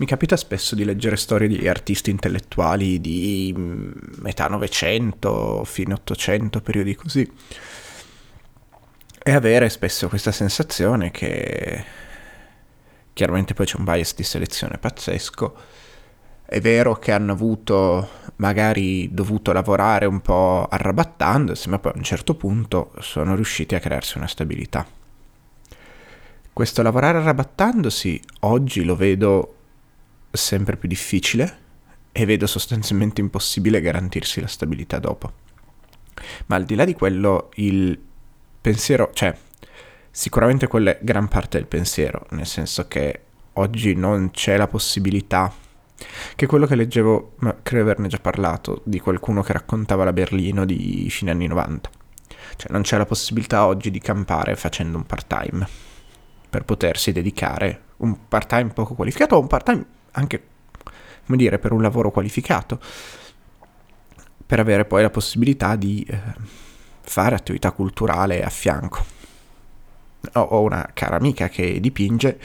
Mi capita spesso di leggere storie di artisti intellettuali di mm, metà Novecento, fine Ottocento, periodi così, e avere spesso questa sensazione che chiaramente poi c'è un bias di selezione pazzesco. È vero che hanno avuto, magari dovuto lavorare un po' arrabattandosi, ma poi a un certo punto sono riusciti a crearsi una stabilità. Questo lavorare arrabattandosi oggi lo vedo sempre più difficile e vedo sostanzialmente impossibile garantirsi la stabilità dopo. Ma al di là di quello, il pensiero, cioè, sicuramente quella è gran parte del pensiero, nel senso che oggi non c'è la possibilità che quello che leggevo, ma credo averne già parlato, di qualcuno che raccontava la Berlino di fine anni 90. Cioè non c'è la possibilità oggi di campare facendo un part-time per potersi dedicare un part-time poco qualificato o un part-time anche, come dire, per un lavoro qualificato, per avere poi la possibilità di eh, fare attività culturale a fianco. Ho, ho una cara amica che dipinge,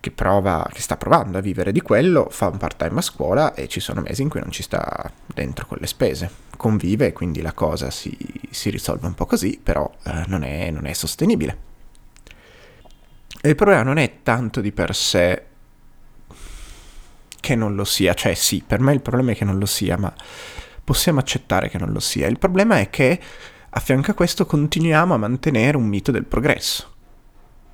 che, prova, che sta provando a vivere di quello, fa un part-time a scuola e ci sono mesi in cui non ci sta dentro con le spese. Convive, quindi la cosa si, si risolve un po' così, però eh, non, è, non è sostenibile. Il problema non è tanto di per sé che non lo sia, cioè sì, per me il problema è che non lo sia, ma possiamo accettare che non lo sia. Il problema è che a fianco a questo continuiamo a mantenere un mito del progresso.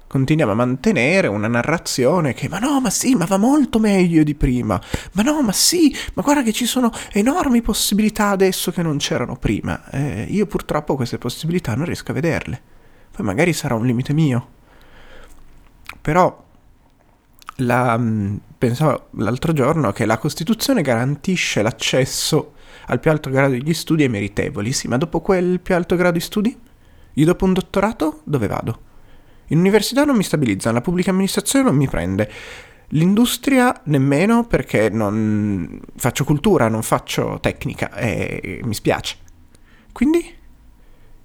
Continuiamo a mantenere una narrazione che ma no, ma sì, ma va molto meglio di prima. Ma no, ma sì, ma guarda che ci sono enormi possibilità adesso che non c'erano prima. Eh, io purtroppo queste possibilità non riesco a vederle. Poi magari sarà un limite mio. Però la, mm, pensavo l'altro giorno che la Costituzione garantisce l'accesso al più alto grado degli studi ai meritevoli, sì, ma dopo quel più alto grado di studi? Io dopo un dottorato dove vado? In università non mi stabilizzano, la pubblica amministrazione non mi prende, l'industria nemmeno perché non faccio cultura, non faccio tecnica e mi spiace. Quindi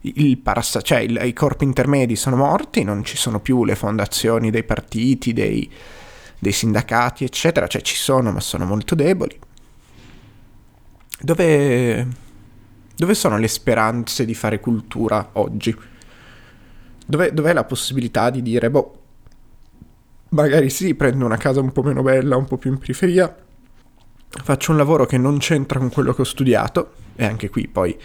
il parassa- cioè il, i corpi intermedi sono morti, non ci sono più le fondazioni dei partiti, dei, dei sindacati, eccetera, cioè ci sono ma sono molto deboli. Dove, dove sono le speranze di fare cultura oggi? Dov'è, dov'è la possibilità di dire, boh, magari sì, prendo una casa un po' meno bella, un po' più in periferia, faccio un lavoro che non c'entra con quello che ho studiato, e anche qui poi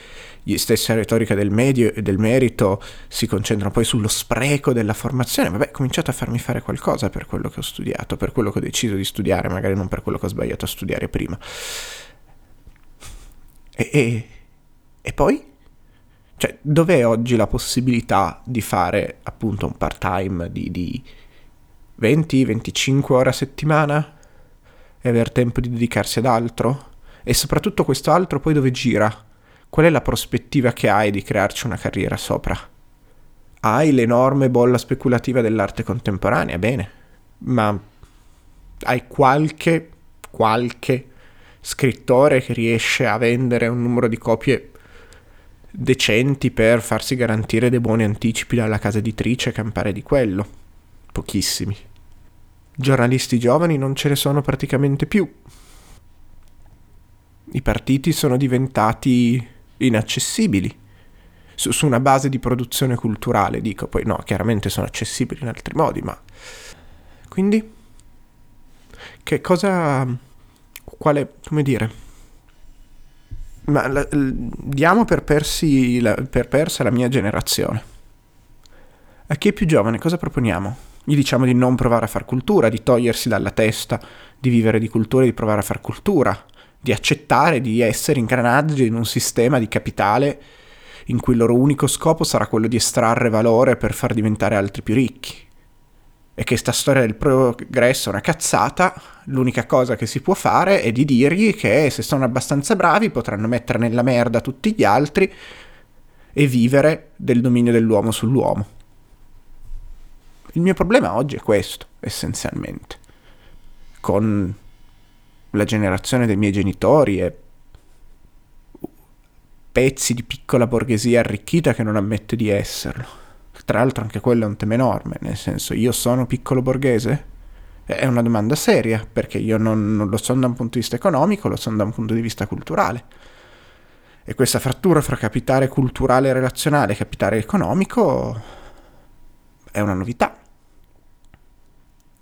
gli stessa retorica del medio del merito si concentrano poi sullo spreco della formazione. Vabbè, cominciate a farmi fare qualcosa per quello che ho studiato, per quello che ho deciso di studiare, magari non per quello che ho sbagliato a studiare prima. E, e, e poi? Cioè, dov'è oggi la possibilità di fare appunto un part-time di, di 20-25 ore a settimana e aver tempo di dedicarsi ad altro? E soprattutto questo altro poi dove gira? qual è la prospettiva che hai di crearci una carriera sopra? Hai l'enorme bolla speculativa dell'arte contemporanea, bene, ma hai qualche, qualche scrittore che riesce a vendere un numero di copie decenti per farsi garantire dei buoni anticipi dalla casa editrice e campare di quello? Pochissimi. Giornalisti giovani non ce ne sono praticamente più. I partiti sono diventati inaccessibili. Su, su una base di produzione culturale, dico, poi no, chiaramente sono accessibili in altri modi, ma... Quindi? Che cosa... Quale... come dire... Ma la, diamo per, persi la, per persa la mia generazione. A chi è più giovane cosa proponiamo? Gli diciamo di non provare a far cultura, di togliersi dalla testa di vivere di cultura e di provare a far cultura di accettare di essere ingranaggi in un sistema di capitale in cui il loro unico scopo sarà quello di estrarre valore per far diventare altri più ricchi. E che sta storia del progresso è una cazzata, l'unica cosa che si può fare è di dirgli che se sono abbastanza bravi potranno mettere nella merda tutti gli altri e vivere del dominio dell'uomo sull'uomo. Il mio problema oggi è questo, essenzialmente. Con la generazione dei miei genitori e pezzi di piccola borghesia arricchita che non ammette di esserlo. Tra l'altro anche quello è un tema enorme, nel senso io sono piccolo borghese? È una domanda seria, perché io non, non lo so da un punto di vista economico, lo so da un punto di vista culturale. E questa frattura fra capitale culturale e relazionale e capitale economico è una novità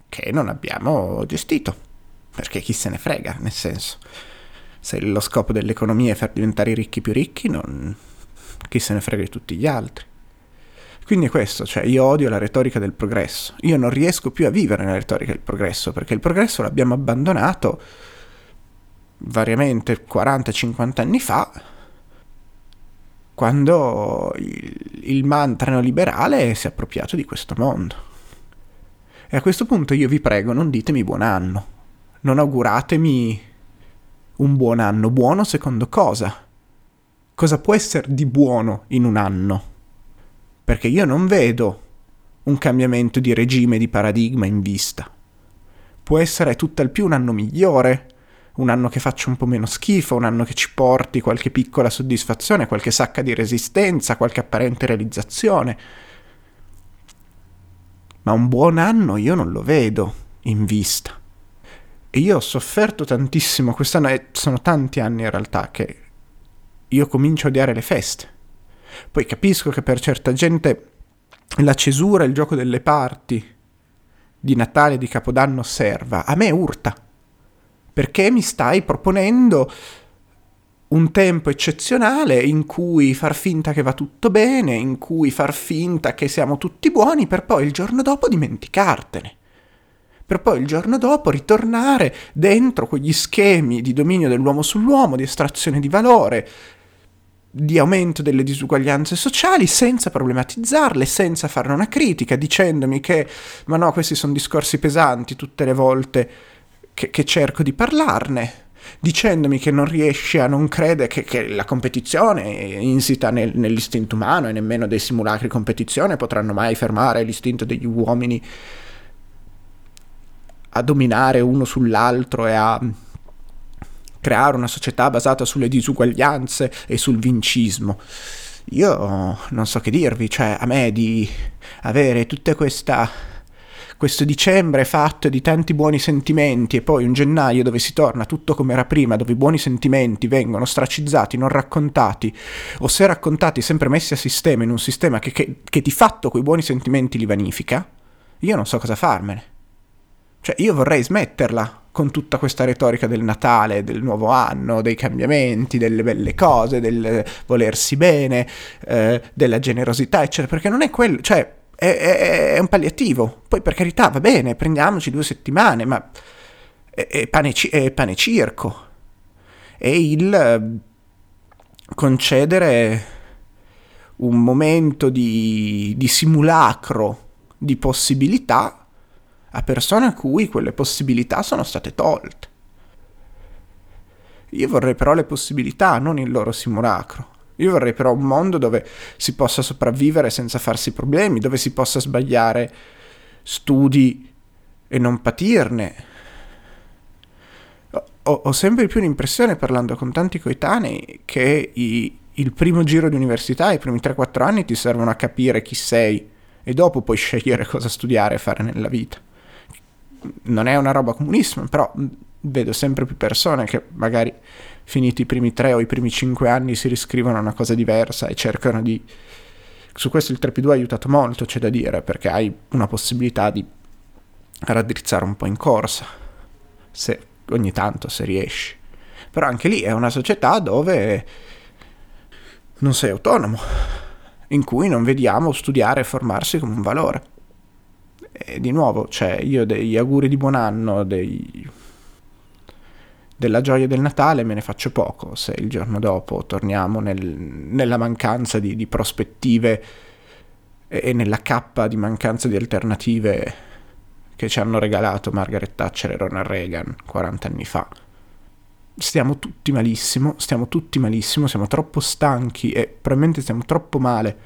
che non abbiamo gestito, perché chi se ne frega, nel senso, se lo scopo dell'economia è far diventare i ricchi più ricchi, non... chi se ne frega di tutti gli altri. Quindi è questo, cioè io odio la retorica del progresso, io non riesco più a vivere nella retorica del progresso, perché il progresso l'abbiamo abbandonato variamente 40-50 anni fa, quando il, il mantra neoliberale si è appropriato di questo mondo. E a questo punto io vi prego, non ditemi buon anno, non auguratemi un buon anno. Buono secondo cosa? Cosa può essere di buono in un anno? perché io non vedo un cambiamento di regime, di paradigma in vista. Può essere tutt'al più un anno migliore, un anno che faccia un po' meno schifo, un anno che ci porti qualche piccola soddisfazione, qualche sacca di resistenza, qualche apparente realizzazione. Ma un buon anno io non lo vedo in vista. E io ho sofferto tantissimo quest'anno, e sono tanti anni in realtà che io comincio a odiare le feste. Poi capisco che per certa gente la cesura, il gioco delle parti di Natale di Capodanno serva. A me urta. Perché mi stai proponendo un tempo eccezionale in cui far finta che va tutto bene, in cui far finta che siamo tutti buoni per poi il giorno dopo dimenticartene. Per poi il giorno dopo ritornare dentro quegli schemi di dominio dell'uomo sull'uomo, di estrazione di valore, di aumento delle disuguaglianze sociali senza problematizzarle, senza farne una critica, dicendomi che ma no, questi sono discorsi pesanti tutte le volte che, che cerco di parlarne, dicendomi che non riesce a non credere che, che la competizione insita nel, nell'istinto umano e nemmeno dei simulacri competizione potranno mai fermare l'istinto degli uomini a dominare uno sull'altro e a creare una società basata sulle disuguaglianze e sul vincismo. Io non so che dirvi, cioè a me di avere tutta questa questo dicembre fatto di tanti buoni sentimenti e poi un gennaio dove si torna tutto come era prima, dove i buoni sentimenti vengono stracizzati, non raccontati, o se raccontati sempre messi a sistema in un sistema che, che, che di fatto quei buoni sentimenti li vanifica, io non so cosa farmene. Cioè io vorrei smetterla con tutta questa retorica del Natale, del nuovo anno, dei cambiamenti, delle belle cose, del volersi bene, eh, della generosità, eccetera, perché non è quello, cioè è, è, è, un palliativo. Poi per carità va bene, prendiamoci due settimane, ma è, è pane, è pane circo. È il eh, concedere un momento di, di simulacro di possibilità a persone a cui quelle possibilità sono state tolte. Io vorrei però le possibilità, non il loro simulacro. Io vorrei però un mondo dove si possa sopravvivere senza farsi problemi, dove si possa sbagliare studi e non patirne. Ho, ho sempre più l'impressione, parlando con tanti coetanei, che i, il primo giro di università, i primi 3-4 anni ti servono a capire chi sei e dopo puoi scegliere cosa studiare e fare nella vita non è una roba comunissima, però vedo sempre più persone che magari finiti i primi tre o i primi cinque anni si riscrivono una cosa diversa e cercano di... Su questo il 3P2 ha aiutato molto, c'è da dire, perché hai una possibilità di raddrizzare un po' in corsa, se ogni tanto se riesci. Però anche lì è una società dove non sei autonomo, in cui non vediamo studiare e formarsi come un valore. E di nuovo, cioè, io degli auguri di buon anno, dei... della gioia del Natale me ne faccio poco, se il giorno dopo torniamo nel... nella mancanza di, di prospettive e nella cappa di mancanza di alternative che ci hanno regalato Margaret Thatcher e Ronald Reagan 40 anni fa. Stiamo tutti malissimo, stiamo tutti malissimo, siamo troppo stanchi e probabilmente stiamo troppo male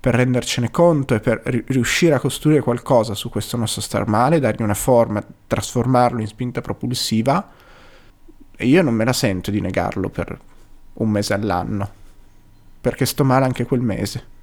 per rendercene conto e per riuscire a costruire qualcosa su questo nostro star male, dargli una forma, trasformarlo in spinta propulsiva. E io non me la sento di negarlo per un mese all'anno, perché sto male anche quel mese.